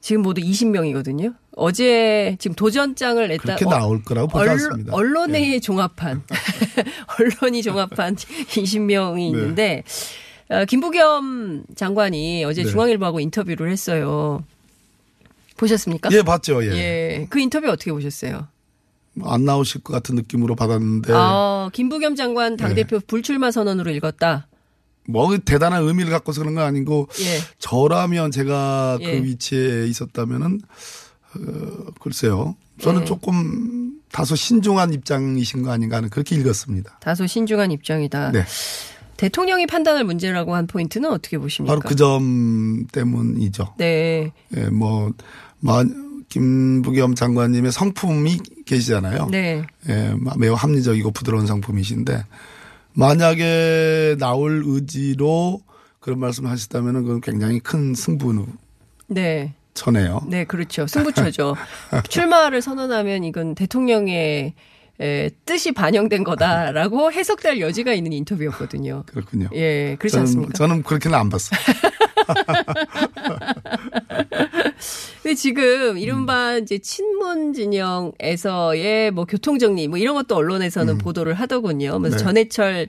지금 모두 20명이거든요. 어제 지금 도전장을 냈다. 그렇게 나올 거라고 보지 않습니다. 예. 언론의 종합한 언론이 종합한 20명이 있는데 어, 김부겸 장관이 어제 네. 중앙일보하고 인터뷰를 했어요. 보셨습니까? 예, 봤죠. 예. 예. 그 인터뷰 어떻게 보셨어요? 뭐안 나오실 것 같은 느낌으로 받았는데 아, 김부겸 장관 당대표 네. 불출마 선언으로 읽었다. 뭐 대단한 의미를 갖고서 그런 건 아니고 예. 저라면 제가 예. 그 위치에 있었다면은 어, 글쎄요. 저는 예. 조금 다소 신중한 입장이신 거 아닌가 하는 그렇게 읽었습니다. 다소 신중한 입장이다. 네. 대통령이 판단할 문제라고 한 포인트는 어떻게 보십니까? 바로 그 점 때문이죠. 네. 예, 뭐, 마, 김부겸 장관님의 성품이 계시잖아요. 네. 예, 매우 합리적이고 부드러운 성품이신데 만약에 나올 의지로 그런 말씀을 하셨다면 그건 굉장히 큰 승부처네요. 네. 네, 그렇죠. 승부처죠. 출마를 선언하면 이건 대통령의 에, 뜻이 반영된 거다라고 해석될 여지가 있는 인터뷰였거든요. 그렇군요. 예, 그렇지 저는, 않습니까? 저는 그렇게는 안 봤어요. 근데 지금 이른바 이제 친문 진영에서의 뭐 교통정리 뭐 이런 것도 언론에서는 보도를 하더군요. 그래서 음. 네. 전해철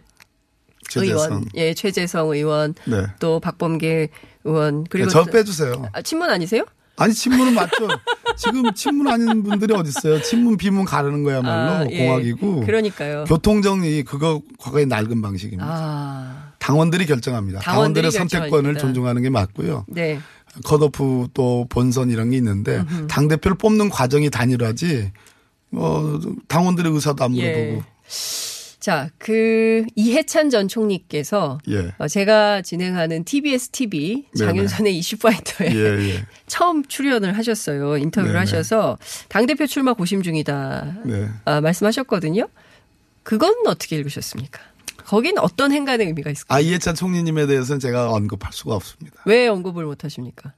최재성. 의원, 예, 최재성 의원, 네. 또 박범계 의원 그리고 저 또- 빼주세요. 아, 친문 아니세요? 아니 친문은 맞죠. 지금 친문 아닌 분들이 어디 있어요? 친문 비문 가르는 거야말로 아, 예. 공학이고. 그러니까요. 교통정리 그거 과거의 낡은 방식입니다. 아, 당원들이 결정합니다. 당원들이 당원들의 선택권을 결정합니다. 존중하는 게 맞고요. 네. 컷오프 또 본선 이런 게 있는데 당 대표를 뽑는 과정이 단일화지. 어 당원들의 의사도 안 예. 물어보고. 자, 그 이해찬 전 총리께서 예. 어, 제가 진행하는 TBS TV 장윤선의 이슈파이터에 예, 예. 처음 출연을 하셨어요. 인터뷰를 네네. 하셔서 당대표 출마 고심 중이다. 네. 아, 말씀하셨거든요. 그건 어떻게 읽으셨습니까? 거긴 어떤 행간의 의미가 있을까요? 아 이해찬 총리님에 대해서는 제가 언급할 수가 없습니다. 왜 언급을 못 하십니까?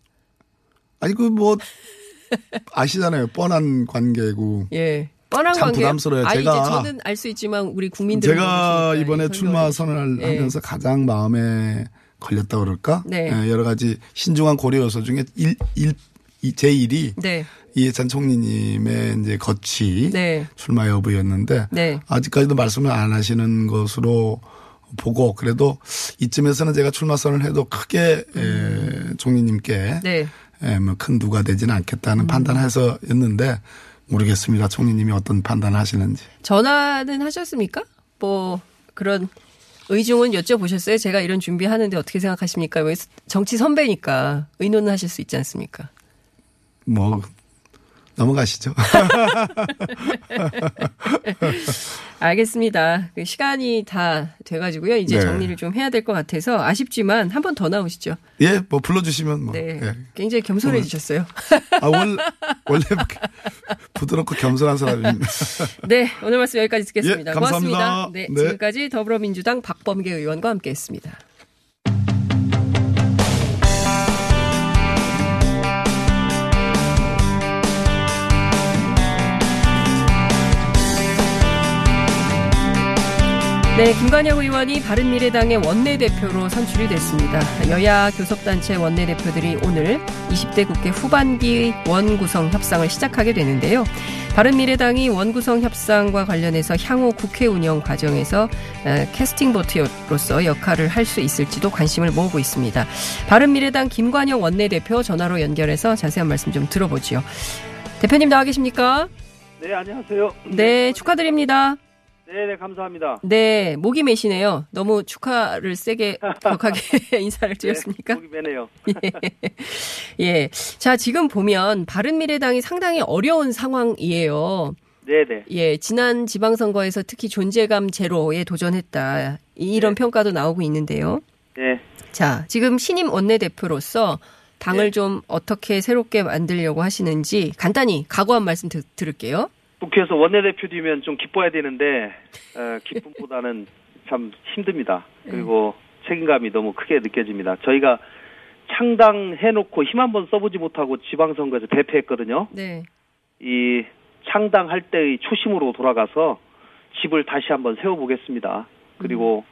아니 그 뭐 아시잖아요. 뻔한 관계고. 예. 뻔한 참 관계. 부담스러워요. 아, 제가- 저는 알 수 있지만 우리 국민들 제가 이번에 출마 선언을 예. 하면서 가장 마음에 걸렸다 그럴까? 네. 예, 여러 가지 신중한 고려 요소 중에 일, 일, 이- 제1이 네. 이해찬 총리님의 이제 거취 네. 출마 여부였는데 네. 아직까지도 말씀을 안 하시는 것으로 보고 그래도 이쯤에서는 제가 출마 선언을 해도 크게 에, 총리님께 음. 네. 에, 뭐큰 누가 되지는 않겠다는 판단해서였는데 모르겠습니다. 총리님이 어떤 판단을 하시는지. 전화는 하셨습니까? 뭐 그런 의중은 여쭤보셨어요? 제가 이런 준비하는데 어떻게 생각하십니까? 왜 정치 선배니까 의논은 하실 수 있지 않습니까? 뭐 넘어가시죠. 알겠습니다. 그 시간이 다 돼가지고요. 이제 네. 정리를 좀 해야 될 것 같아서 아쉽지만 한 번 더 나오시죠. 예, 뭐 불러주시면 뭐. 네. 예. 굉장히 겸손해지셨어요. 아, 원, 원래 부드럽고 겸손한 사람입니다. 네, 오늘 말씀 여기까지 듣겠습니다. 예, 감사합니다. 고맙습니다. 네, 네. 지금까지 더불어민주당 박범계 의원과 함께했습니다. 네, 김관영 의원이 바른미래당의 원내대표로 선출이 됐습니다. 여야 교섭단체 원내대표들이 오늘 20대 국회 후반기 원구성 협상을 시작하게 되는데요. 바른미래당이 원구성 협상과 관련해서 향후 국회 운영 과정에서 에, 캐스팅 보트로서 역할을 할 수 있을지도 관심을 모으고 있습니다. 바른미래당 김관영 원내대표 전화로 연결해서 자세한 말씀 좀 들어보지요. 대표님 나와 계십니까? 네, 안녕하세요. 네, 축하드립니다. 네, 네, 감사합니다. 네, 목이 메시네요. 너무 축하를 세게 격하게 인사를 드렸습니까? 네, 목이 매네요. 예. 자, 지금 보면 바른미래당이 상당히 어려운 상황이에요. 네, 네. 예, 지난 지방선거에서 특히 존재감 제로에 도전했다. 이런 평가도 나오고 있는데요. 네. 자, 지금 신임 원내대표로서 당을 좀 어떻게 새롭게 만들려고 하시는지 간단히 각오 한 말씀 드, 들을게요. 국회에서 원내대표되면 좀 기뻐야 되는데 어, 기쁨보다는 참 힘듭니다. 그리고 책임감이 너무 크게 느껴집니다. 저희가 창당해놓고 힘 한번 써보지 못하고 지방선거에서 대패했거든요. 네. 이 창당할 때의 초심으로 돌아가서 집을 다시 한번 세워보겠습니다. 그리고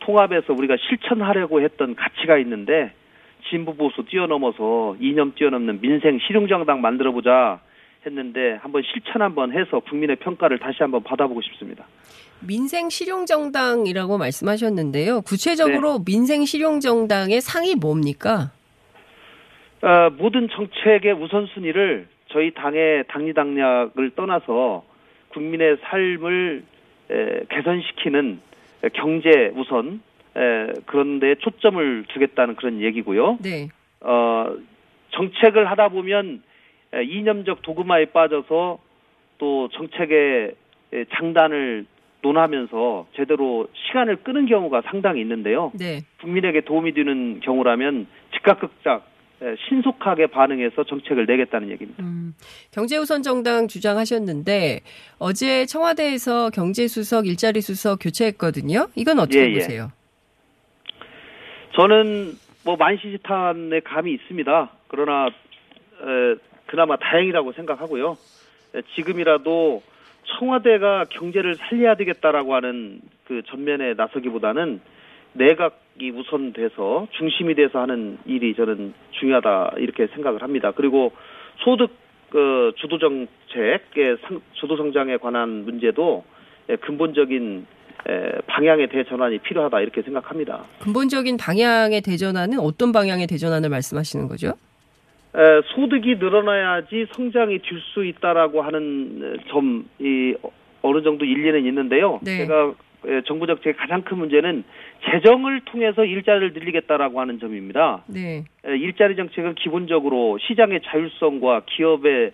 통합에서 우리가 실천하려고 했던 가치가 있는데 진보 보수 뛰어넘어서 이념 뛰어넘는 민생 실용정당 만들어보자 했는데 한번 실천 한번 해서 국민의 평가를 다시 한번 받아보고 싶습니다. 민생 실용 정당이라고 말씀하셨는데요. 구체적으로 네. 민생 실용 정당의 상이 뭡니까? 어, 모든 정책의 우선순위를 저희 당의 당리당략을 떠나서 국민의 삶을 에, 개선시키는 에, 경제 우선 에, 그런데 초점을 두겠다는 그런 얘기고요. 네. 어, 정책을 하다 보면 에, 이념적 도구마에 빠져서 또 정책의 에, 장단을 논하면서 제대로 시간을 끄는 경우가 상당히 있는데요. 네. 국민에게 도움이 되는 경우라면 즉각극작 에, 신속하게 반응해서 정책을 내겠다는 얘기입니다. 음, 경제우선 정당 주장하셨는데 어제 청와대에서 경제수석 일자리 수석 교체했거든요. 이건 어떻게 예, 예. 보세요? 저는 뭐 만시지탄의 감이 있습니다. 그러나 에, 그나마 다행이라고 생각하고요. 에, 지금이라도 청와대가 경제를 살려야 되겠다라고 하는 그 전면에 나서기보다는 내각이 우선 돼서 중심이 돼서 하는 일이 저는 중요하다 이렇게 생각을 합니다. 그리고 소득 그 주도 정책의 상- 주도 성장에 관한 문제도 에, 근본적인 에, 방향의 대전환이 필요하다 이렇게 생각합니다. 근본적인 방향의 대전환은 어떤 방향의 대전환을 말씀하시는 거죠? 에, 소득이 늘어나야지 성장이 될 수 있다라고 하는 점이 어느 정도 일리는 있는데요. 네. 제가 에, 정부 정책의 가장 큰 문제는 재정을 통해서 일자리를 늘리겠다라고 하는 점입니다. 네. 에, 일자리 정책은 기본적으로 시장의 자율성과 기업의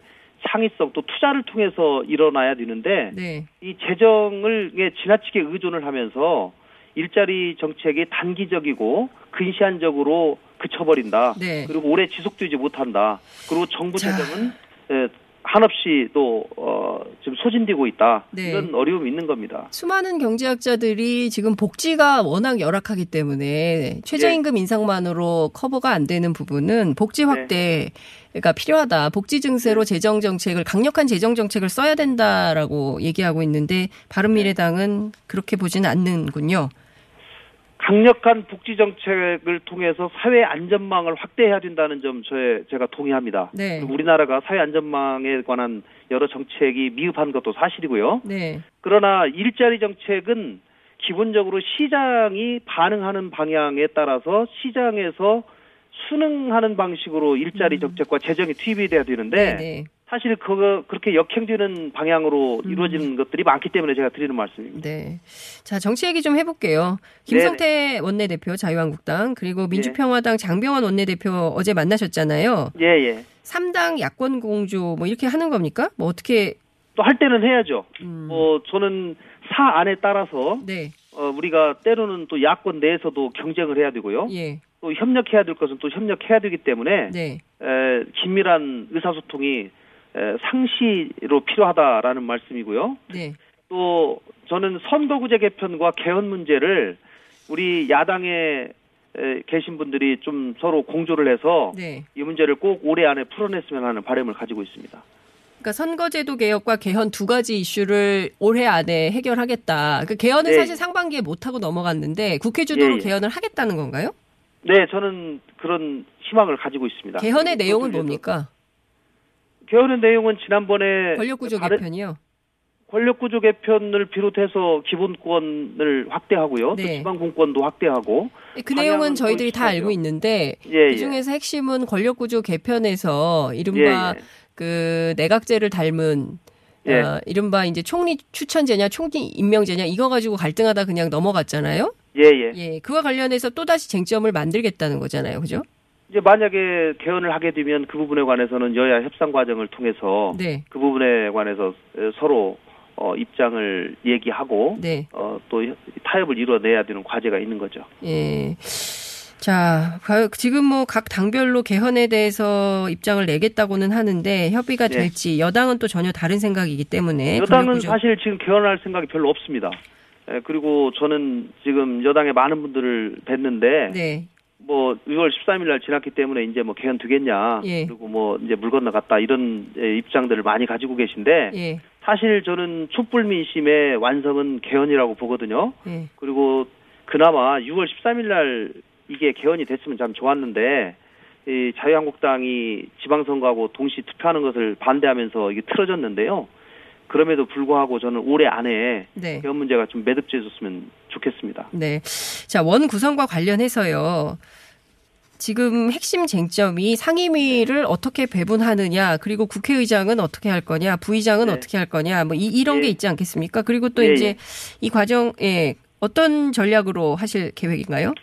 창의성 또 투자를 통해서 일어나야 되는데 네. 이 재정을 예, 지나치게 의존을 하면서 일자리 정책이 단기적이고 근시안적으로 그쳐버린다. 네. 그리고 오래 지속되지 못한다. 그리고 정부 재정은 예, 한없이 또 어, 지금 소진되고 있다. 네. 이런 어려움이 있는 겁니다. 수많은 경제학자들이 지금 복지가 워낙 열악하기 때문에 최저임금 네. 인상만으로 커버가 안 되는 부분은 복지 확대 가 필요하다. 복지 네. 증세로 재정 정책을 강력한 재정 정책을 써야 된다라고 얘기하고 있는데 바른미래당은 그렇게 보지는 않는군요. 강력한 복지 정책을 통해서 사회 안전망을 확대해야 된다는 점 저에 제가 동의합니다. 네. 우리나라가 사회 안전망에 관한 여러 정책이 미흡한 것도 사실이고요. 네. 그러나 일자리 정책은 기본적으로 시장이 반응하는 방향에 따라서 시장에서 순응하는 방식으로 일자리 정책과 재정이 투입이 돼야 되는데 음. 네. 사실 그거 그렇게 역행되는 방향으로 이루어지는 것들이 많기 때문에 제가 드리는 말씀입니다. 네. 자, 정치 얘기 좀 해볼게요. 김성태 원내대표 자유한국당 그리고 민주평화당 장병원 원내대표 어제 만나셨잖아요. 예, 예. 3당 야권 공조 뭐 이렇게 하는 겁니까? 뭐 어떻게 또 할 때는 해야죠. 어, 저는 사 안에 따라서 음. 네. 어, 우리가 때로는 또 야권 내에서도 경쟁을 해야 되고요. 예. 또 협력해야 될 것은 또 협력해야 되기 때문에 네. 에, 긴밀한 의사소통이 에, 상시로 필요하다라는 말씀이고요. 네. 또 저는 선거구제 개편과 개헌 문제를 우리 야당에 에, 계신 분들이 좀 서로 공조를 해서 네. 이 문제를 꼭 올해 안에 풀어냈으면 하는 바람을 가지고 있습니다. 그러니까 선거제도 개혁과 개헌 두 가지 이슈를 올해 안에 해결하겠다. 그 개헌은 네. 사실 상반기에 못 하고 넘어갔는데 국회 주도로 예, 예. 개헌을 하겠다는 건가요? 네, 저는 그런 희망을 가지고 있습니다. 개헌의 내용은 뭡니까? 개헌의 내용은 지난번에 권력구조 다른- 개편이요. 권력구조 개편을 비롯해서 기본권을 확대하고요. 네. 또 지방공권도 확대하고. 그 내용은 저희들이 다? 알고 있는데 예, 예. 그 중에서 핵심은 권력구조 개편에서 이른바 예, 예. 그 내각제를 닮은 예. 어, 이른바 이제 총리 추천제냐 총리 임명제냐 이거 가지고 갈등하다 그냥 넘어갔잖아요. 예, 예. 예, 그와 관련해서 또 다시 쟁점을 만들겠다는 거잖아요, 그죠? 이제 만약에 개헌을 하게 되면 그 부분에 관해서는 여야 협상 과정을 통해서 네. 그 부분에 관해서 에, 서로 어, 입장을 얘기하고 네. 어, 또 타협을 이루어내야 되는 과제가 있는 거죠. 예. 자, 가- 지금 뭐 각 당별로 개헌에 대해서 입장을 내겠다고는 하는데 협의가 네. 될지 여당은 또 전혀 다른 생각이기 때문에 여당은 분열구조- 사실 지금 개헌할 생각이 별로 없습니다. 예, 그리고 저는 지금 여당의 많은 분들을 뵀는데 네. 뭐 6월 13일 날 지났기 때문에 이제 뭐 개헌 되겠냐 예. 그리고 뭐 이제 물 건너갔다 이런 예, 입장들을 많이 가지고 계신데 예. 사실 저는 촛불 민심의 완성은 개헌이라고 보거든요. 예. 그리고 그나마 6월 13일 날 이게 개헌이 됐으면 참 좋았는데 이 자유한국당이 지방선거하고 동시 투표하는 것을 반대하면서 이게 틀어졌는데요. 그럼에도 불구하고 저는 올해 안에 네. 개헌 문제가 좀 매듭지어졌으면 좋겠습니다. 네. 자, 원 구성과 관련해서요. 지금 핵심 쟁점이 상임위를 어떻게 배분하느냐, 그리고 국회의장은 어떻게 할 거냐, 부의장은 네. 어떻게 할 거냐, 뭐 이, 런게 있지 않겠습니까? 그리고 또 예, 이제 예. 이 과정에 어떤 전략으로 하실 계획인가요?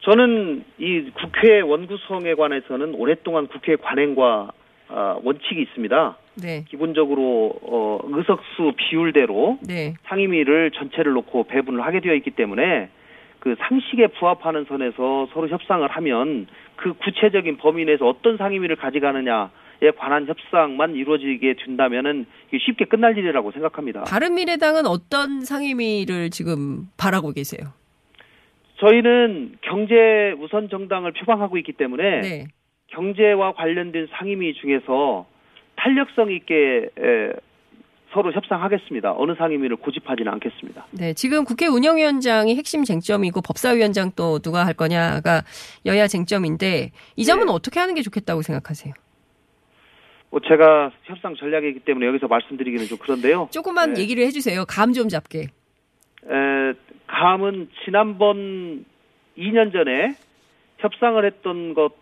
저는 이 국회 원구성에 관해서는 오랫동안 국회 관행과 아, 원칙이 있습니다. 네. 기본적으로 어, 의석수 비율대로 네. 상임위를 전체를 놓고 배분을 하게 되어 있기 때문에 그 상식에 부합하는 선에서 서로 협상을 하면 그 구체적인 범위 내에서 어떤 상임위를 가져가느냐 에 관한 협상만 이루어지게 된다면은 쉽게 끝날 일이라고 생각합니다. 바른미래당은 어떤 상임위를 지금 바라고 계세요? 저희는 경제 우선 정당을 표방하고 있기 때문에 네. 경제와 관련된 상임위 중에서 탄력성 있게 에, 서로 협상하겠습니다. 어느 상임위를 고집하지는 않겠습니다. 네, 지금 국회 운영위원장이 핵심 쟁점이고 법사위원장 또 누가 할 거냐가 여야 쟁점인데 이 점은 네. 어떻게 하는 게 좋겠다고 생각하세요? 뭐 제가 협상 전략이기 때문에 여기서 말씀드리기는 좀 그런데요. 조금만 네. 얘기를 해주세요. 감 좀 잡게. 에, 감은 지난번 2년 전에 협상을 했던 것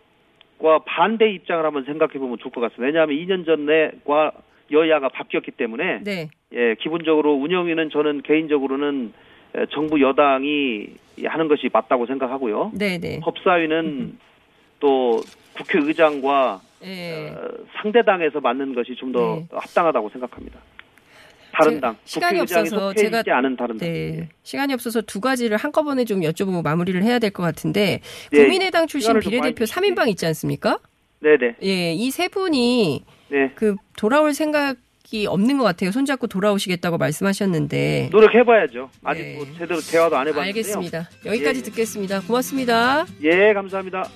과 반대 입장을 한번 생각해 보면 좋을 것 같습니다. 왜냐하면 2년 전에과 여야가 바뀌었기 때문에 네. 예, 기본적으로 운영위는 저는 개인적으로는 에, 정부 여당이 하는 것이 맞다고 생각하고요. 네, 네. 법사위는 또 국회의장과 예. 어, 상대당에서 맞는 것이 좀더 네. 합당하다고 생각합니다. 다른 제- 당, 시간이 없어서 제가- 않은 다른 당. 네. 시간이 없어서 두 가지를 한꺼번에 좀 여쭤보고 마무리를 해야 될 것 같은데 네, 국민의당 출신 비례대표 많이 3인방 있지 않습니까? 네네. 예, 이 세 분이 네. 그 돌아올 생각 이 없는 것 같아요. 손잡고 돌아오시겠다고 말씀하셨는데. 노력해봐야죠. 아직 뭐 제대로 대화도 안 해봤는데요. 알겠습니다. 여기까지 예. 듣겠습니다. 고맙습니다. 예, 감사합니다.